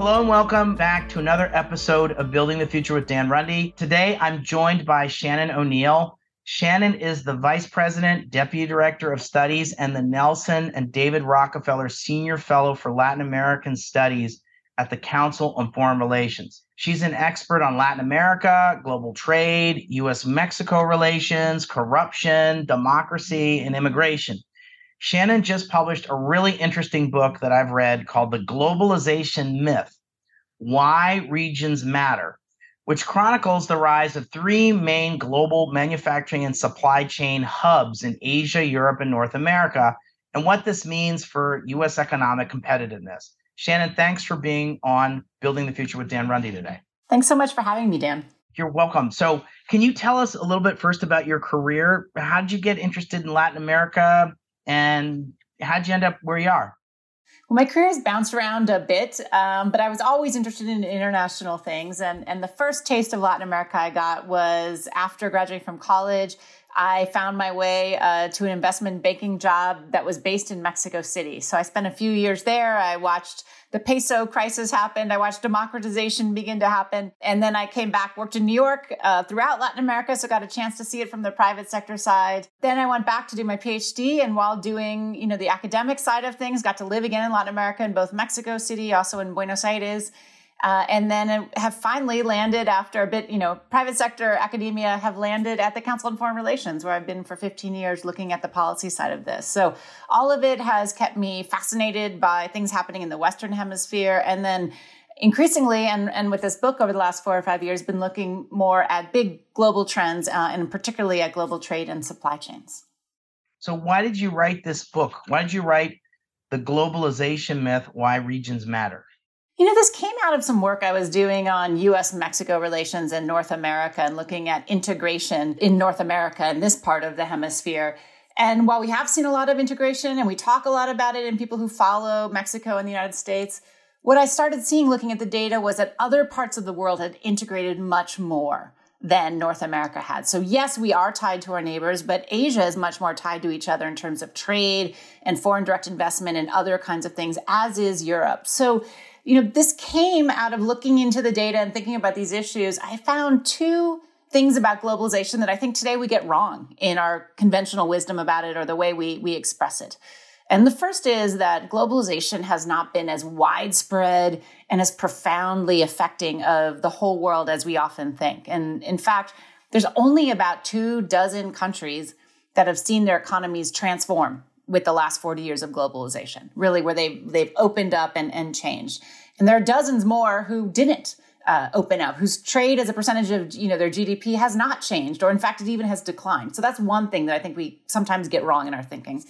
Hello and welcome back to another episode of Building the Future with Dan Runde. Today I'm joined by Shannon O'Neil. Shannon is the Vice President, Deputy Director of Studies, and the Nelson and David Rockefeller Senior Fellow for Latin American Studies at the Council on Foreign Relations. She's an expert on Latin America, global trade, US Mexico relations, corruption, democracy, and immigration. Shannon just published a really interesting book that I've read called The Globalization Myth Why Regions Matter, which chronicles the rise of three main global manufacturing and supply chain hubs in Asia, Europe, and North America, and what this means for U.S. economic competitiveness. Shannon, thanks for being on Building the Future with Dan Runde today. Thanks so much for having me, Dan. You're welcome. So, can you tell us a little bit first about your career? How did you get interested in Latin America? And how'd you end up where you are? Well, my career has bounced around a bit, um, but I was always interested in international things. And, and the first taste of Latin America I got was after graduating from college. I found my way uh, to an investment banking job that was based in Mexico City. So I spent a few years there. I watched the peso crisis happen. I watched democratization begin to happen. And then I came back, worked in New York uh, throughout Latin America. So got a chance to see it from the private sector side. Then I went back to do my PhD. And while doing, you know, the academic side of things, got to live again in Latin America in both Mexico City, also in Buenos Aires. Uh, and then have finally landed after a bit, you know, private sector academia have landed at the Council on Foreign Relations, where I've been for 15 years looking at the policy side of this. So all of it has kept me fascinated by things happening in the Western Hemisphere. And then increasingly, and, and with this book over the last four or five years, been looking more at big global trends uh, and particularly at global trade and supply chains. So why did you write this book? Why did you write The Globalization Myth, Why Regions Matter? You know, this came out of some work I was doing on US Mexico relations in North America and looking at integration in North America and this part of the hemisphere. And while we have seen a lot of integration and we talk a lot about it in people who follow Mexico and the United States, what I started seeing looking at the data was that other parts of the world had integrated much more than North America had. So yes, we are tied to our neighbors, but Asia is much more tied to each other in terms of trade and foreign direct investment and other kinds of things, as is Europe. So you know, this came out of looking into the data and thinking about these issues. I found two things about globalization that I think today we get wrong in our conventional wisdom about it or the way we, we express it. And the first is that globalization has not been as widespread and as profoundly affecting of the whole world as we often think. And in fact, there's only about two dozen countries that have seen their economies transform with the last 40 years of globalization, really, where they've, they've opened up and, and changed. And there are dozens more who didn't uh, open up, whose trade as a percentage of you know their GDP has not changed, or in fact, it even has declined. So that's one thing that I think we sometimes get wrong in our thinking.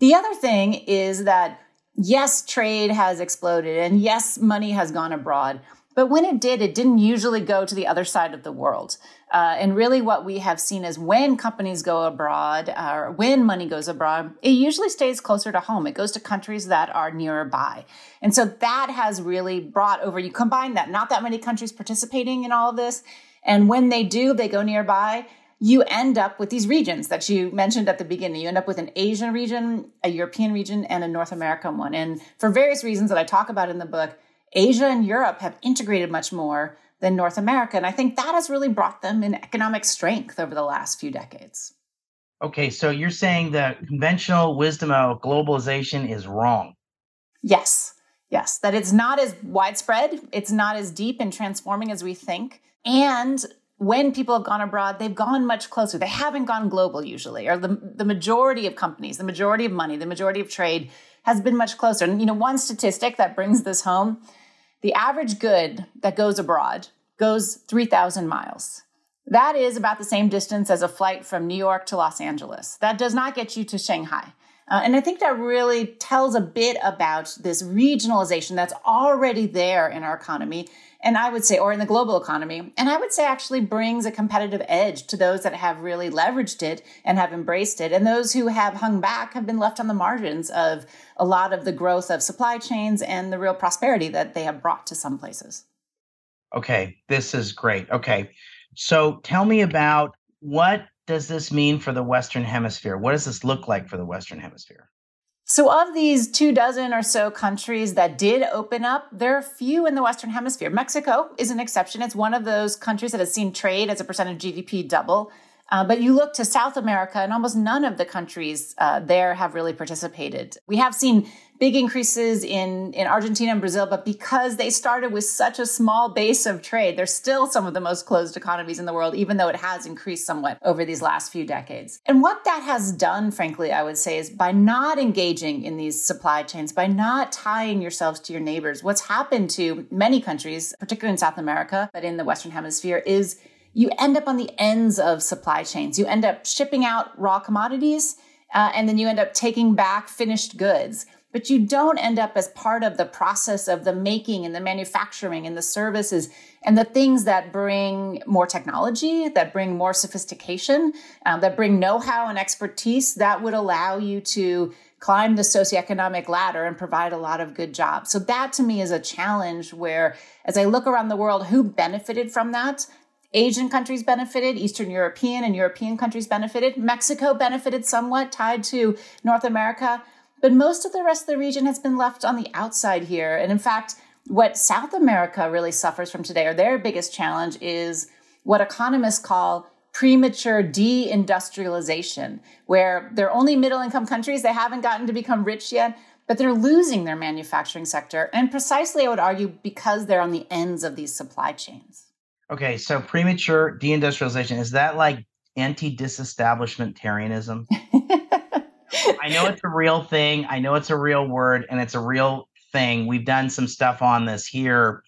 The other thing is that yes, trade has exploded, and yes, money has gone abroad. But when it did, it didn't usually go to the other side of the world. Uh, and really, what we have seen is when companies go abroad uh, or when money goes abroad, it usually stays closer to home. It goes to countries that are nearby. And so that has really brought over, you combine that, not that many countries participating in all of this. And when they do, they go nearby you end up with these regions that you mentioned at the beginning. You end up with an Asian region, a European region, and a North American one. And for various reasons that I talk about in the book, Asia and Europe have integrated much more than North America. And I think that has really brought them in economic strength over the last few decades. Okay, so you're saying that conventional wisdom of globalization is wrong. Yes, yes, that it's not as widespread, it's not as deep and transforming as we think. And when people have gone abroad, they've gone much closer. They haven't gone global usually, or the, the majority of companies, the majority of money, the majority of trade has been much closer. And, you know, one statistic that brings this home the average good that goes abroad goes 3,000 miles. That is about the same distance as a flight from New York to Los Angeles. That does not get you to Shanghai. Uh, and I think that really tells a bit about this regionalization that's already there in our economy. And I would say, or in the global economy. And I would say actually brings a competitive edge to those that have really leveraged it and have embraced it. And those who have hung back have been left on the margins of a lot of the growth of supply chains and the real prosperity that they have brought to some places. Okay, this is great. Okay. So tell me about what does this mean for the Western Hemisphere? What does this look like for the Western Hemisphere? So, of these two dozen or so countries that did open up, there are few in the Western Hemisphere. Mexico is an exception. It's one of those countries that has seen trade as a percent of GDP double. Uh, but you look to South America, and almost none of the countries uh, there have really participated. We have seen big increases in, in Argentina and Brazil, but because they started with such a small base of trade, they're still some of the most closed economies in the world, even though it has increased somewhat over these last few decades. And what that has done, frankly, I would say, is by not engaging in these supply chains, by not tying yourselves to your neighbors, what's happened to many countries, particularly in South America, but in the Western Hemisphere, is you end up on the ends of supply chains. You end up shipping out raw commodities, uh, and then you end up taking back finished goods but you don't end up as part of the process of the making and the manufacturing and the services and the things that bring more technology, that bring more sophistication, um, that bring know how and expertise that would allow you to climb the socioeconomic ladder and provide a lot of good jobs. So, that to me is a challenge where, as I look around the world, who benefited from that? Asian countries benefited, Eastern European and European countries benefited, Mexico benefited somewhat, tied to North America. But most of the rest of the region has been left on the outside here. And in fact, what South America really suffers from today, or their biggest challenge, is what economists call premature deindustrialization, where they're only middle income countries. They haven't gotten to become rich yet, but they're losing their manufacturing sector. And precisely, I would argue, because they're on the ends of these supply chains. Okay, so premature deindustrialization, is that like anti disestablishmentarianism? I know it's a real thing. I know it's a real word and it's a real thing. We've done some stuff on this here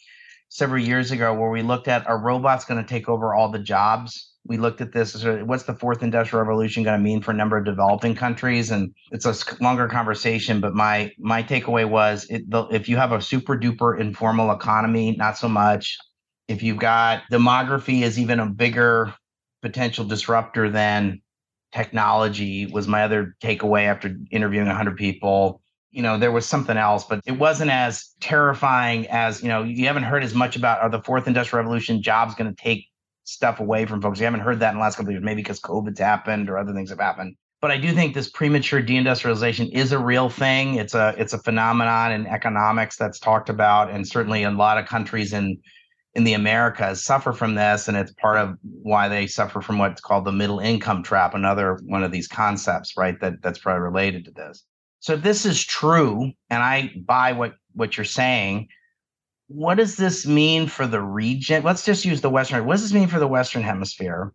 several years ago where we looked at are robots going to take over all the jobs? We looked at this. What's the fourth industrial revolution going to mean for a number of developing countries? And it's a longer conversation, but my my takeaway was it, the, if you have a super duper informal economy, not so much. If you've got demography is even a bigger potential disruptor than technology was my other takeaway after interviewing 100 people. You know there was something else but it wasn't as terrifying as you know you haven't heard as much about are the fourth industrial revolution jobs going to take stuff away from folks? You haven't heard that in the last couple of years maybe because covid's happened or other things have happened. But i do think this premature deindustrialization is a real thing. It's a it's a phenomenon in economics that's talked about and certainly in a lot of countries in in the Americas suffer from this, and it's part of why they suffer from what's called the middle income trap, another one of these concepts, right? That that's probably related to this. So if this is true, and I buy what what you're saying, what does this mean for the region? Let's just use the Western. What does this mean for the Western Hemisphere?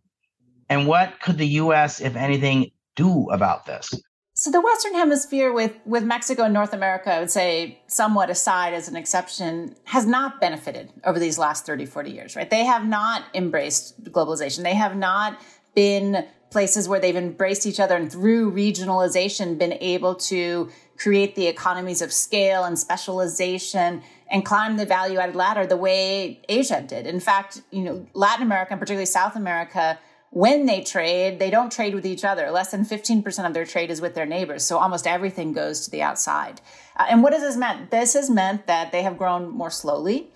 And what could the U.S., if anything, do about this? So the Western Hemisphere with, with Mexico and North America, I would say somewhat aside as an exception, has not benefited over these last 30, 40 years, right? They have not embraced globalization. They have not been places where they've embraced each other and through regionalization been able to create the economies of scale and specialization and climb the value added ladder the way Asia did. In fact, you know, Latin America and particularly South America when they trade, they don't trade with each other. Less than 15% of their trade is with their neighbors. So almost everything goes to the outside. Uh, and what has this meant? This has meant that they have grown more slowly.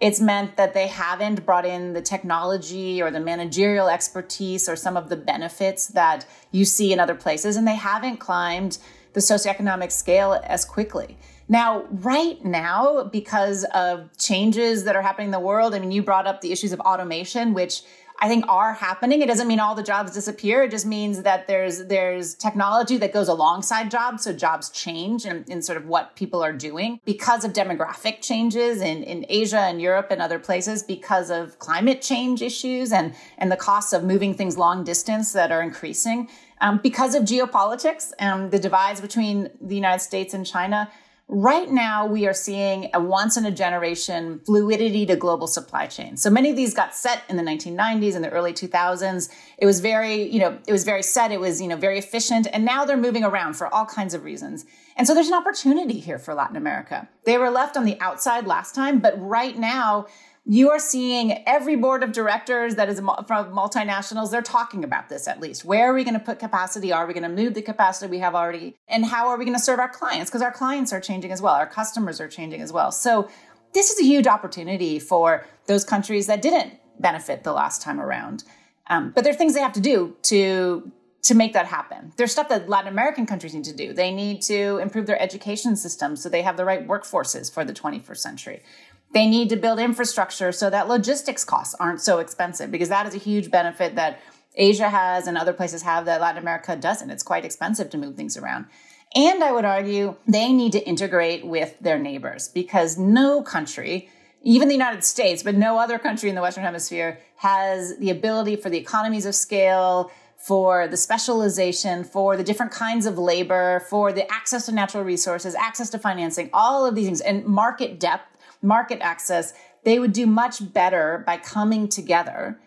It's meant that they haven't brought in the technology or the managerial expertise or some of the benefits that you see in other places. And they haven't climbed the socioeconomic scale as quickly. Now, right now, because of changes that are happening in the world, I mean, you brought up the issues of automation, which I think are happening. It doesn't mean all the jobs disappear. It just means that there's there's technology that goes alongside jobs, so jobs change in, in sort of what people are doing because of demographic changes in, in Asia and Europe and other places, because of climate change issues and and the costs of moving things long distance that are increasing, um, because of geopolitics and the divides between the United States and China Right now, we are seeing a once in a generation fluidity to global supply chains. So many of these got set in the 1990s and the early 2000s. It was very, you know, it was very set. It was, you know, very efficient. And now they're moving around for all kinds of reasons. And so there's an opportunity here for Latin America. They were left on the outside last time, but right now, you are seeing every board of directors that is from multinationals they're talking about this at least. Where are we going to put capacity? Are we going to move the capacity we have already? And how are we going to serve our clients? Because our clients are changing as well. Our customers are changing as well. So this is a huge opportunity for those countries that didn't benefit the last time around. Um, but there are things they have to do to to make that happen. There's stuff that Latin American countries need to do. They need to improve their education system so they have the right workforces for the 21st century. They need to build infrastructure so that logistics costs aren't so expensive because that is a huge benefit that Asia has and other places have that Latin America doesn't. It's quite expensive to move things around. And I would argue they need to integrate with their neighbors because no country, even the United States, but no other country in the Western Hemisphere has the ability for the economies of scale, for the specialization, for the different kinds of labor, for the access to natural resources, access to financing, all of these things, and market depth market access, they would do much better by coming together.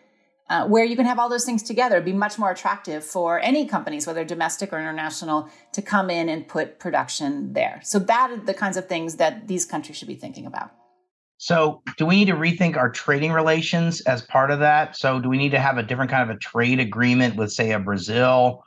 Uh, where you can have all those things together, be much more attractive for any companies, whether domestic or international, to come in and put production there. So that are the kinds of things that these countries should be thinking about. So, do we need to rethink our trading relations as part of that? So, do we need to have a different kind of a trade agreement with, say, a Brazil?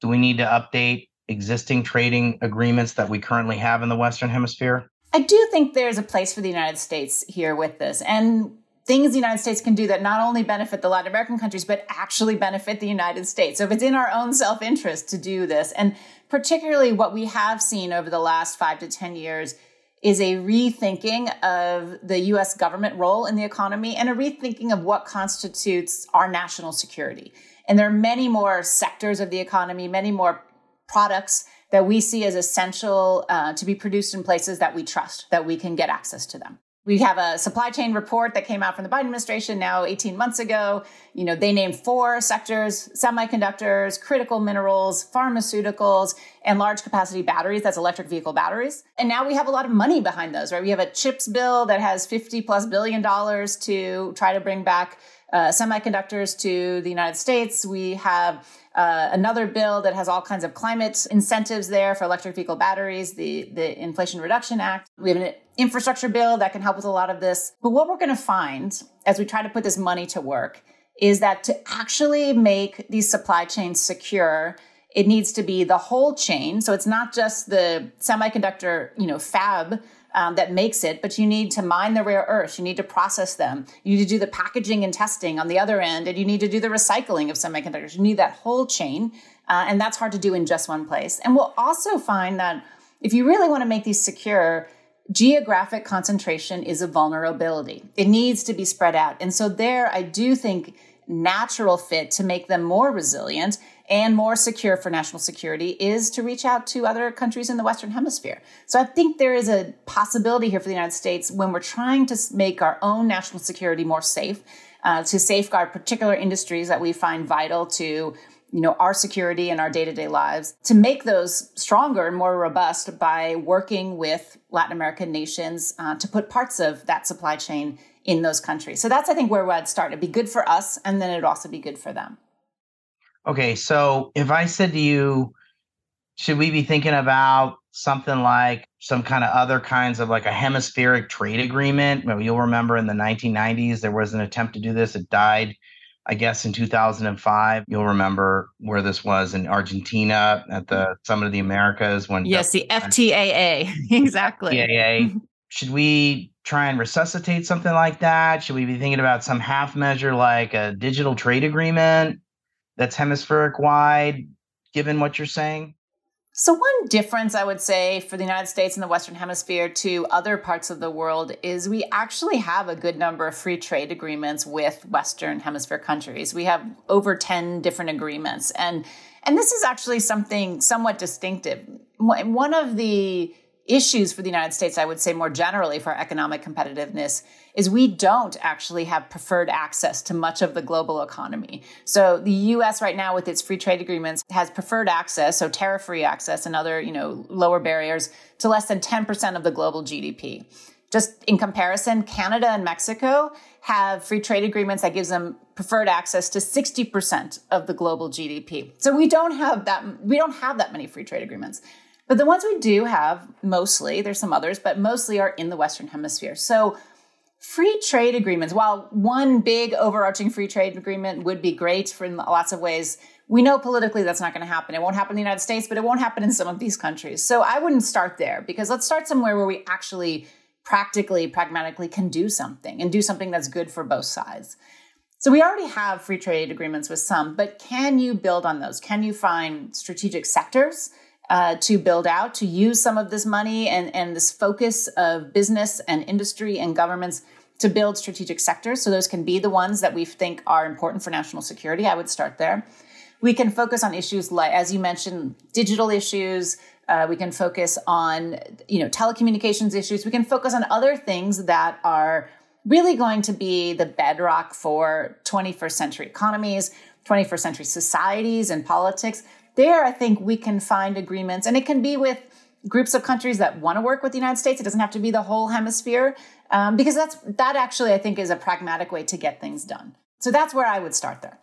Do we need to update existing trading agreements that we currently have in the Western Hemisphere? I do think there's a place for the United States here with this. And things the United States can do that not only benefit the Latin American countries, but actually benefit the United States. So if it's in our own self interest to do this, and particularly what we have seen over the last five to 10 years is a rethinking of the US government role in the economy and a rethinking of what constitutes our national security. And there are many more sectors of the economy, many more products that we see as essential uh, to be produced in places that we trust, that we can get access to them. We have a supply chain report that came out from the Biden administration now 18 months ago. You know, they named four sectors, semiconductors, critical minerals, pharmaceuticals, and large capacity batteries. That's electric vehicle batteries. And now we have a lot of money behind those, right? We have a chips bill that has 50 plus billion dollars to try to bring back uh, semiconductors to the United States. We have uh, another bill that has all kinds of climate incentives there for electric vehicle batteries, the, the Inflation Reduction Act. We have an infrastructure bill that can help with a lot of this. But what we're going to find as we try to put this money to work is that to actually make these supply chains secure, it needs to be the whole chain. So it's not just the semiconductor, you know, fab um, that makes it, but you need to mine the rare earths. You need to process them. You need to do the packaging and testing on the other end, and you need to do the recycling of semiconductors. You need that whole chain, uh, and that's hard to do in just one place. And we'll also find that if you really want to make these secure, geographic concentration is a vulnerability. It needs to be spread out. And so there, I do think natural fit to make them more resilient and more secure for national security is to reach out to other countries in the Western Hemisphere. So I think there is a possibility here for the United States when we're trying to make our own national security more safe, uh, to safeguard particular industries that we find vital to you know our security and our day-to-day lives to make those stronger and more robust by working with latin american nations uh, to put parts of that supply chain in those countries. So that's i think where i'd start. It'd be good for us and then it'd also be good for them Okay, so if I said to you, should we be thinking about something like some kind of other kinds of like a hemispheric trade agreement? You'll remember in the 1990s there was an attempt to do this. It died, I guess, in 2005. You'll remember where this was in Argentina at the Summit of the Americas when yes, the FTAA exactly. FTAA. Should we try and resuscitate something like that? Should we be thinking about some half measure like a digital trade agreement? That's hemispheric wide, given what you're saying? So, one difference I would say for the United States and the Western Hemisphere to other parts of the world is we actually have a good number of free trade agreements with Western Hemisphere countries. We have over 10 different agreements. And, and this is actually something somewhat distinctive. One of the issues for the United States, I would say more generally for economic competitiveness, is we don't actually have preferred access to much of the global economy. So the US right now with its free trade agreements has preferred access, so tariff-free access and other, you know, lower barriers to less than 10% of the global GDP. Just in comparison, Canada and Mexico have free trade agreements that gives them preferred access to 60% of the global GDP. So we don't have that we don't have that many free trade agreements. But the ones we do have, mostly, there's some others, but mostly are in the Western Hemisphere. So free trade agreements, while one big overarching free trade agreement would be great for in lots of ways, we know politically that's not going to happen. It won't happen in the United States, but it won't happen in some of these countries. So I wouldn't start there because let's start somewhere where we actually practically, pragmatically can do something and do something that's good for both sides. So we already have free trade agreements with some, but can you build on those? Can you find strategic sectors? Uh, to build out, to use some of this money and, and this focus of business and industry and governments to build strategic sectors. So those can be the ones that we think are important for national security. I would start there. We can focus on issues like, as you mentioned, digital issues. Uh, we can focus on, you know, telecommunications issues. We can focus on other things that are really going to be the bedrock for 21st century economies, 21st century societies and politics there, I think we can find agreements, and it can be with groups of countries that want to work with the United States. It doesn't have to be the whole hemisphere, um, because that's that actually I think is a pragmatic way to get things done. So that's where I would start there.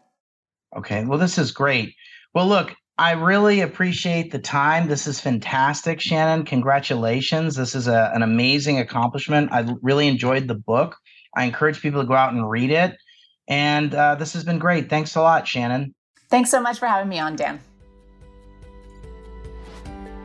Okay, well, this is great. Well, look, I really appreciate the time. This is fantastic, Shannon. Congratulations. This is a, an amazing accomplishment. I really enjoyed the book. I encourage people to go out and read it. And uh, this has been great. Thanks a lot, Shannon. Thanks so much for having me on, Dan.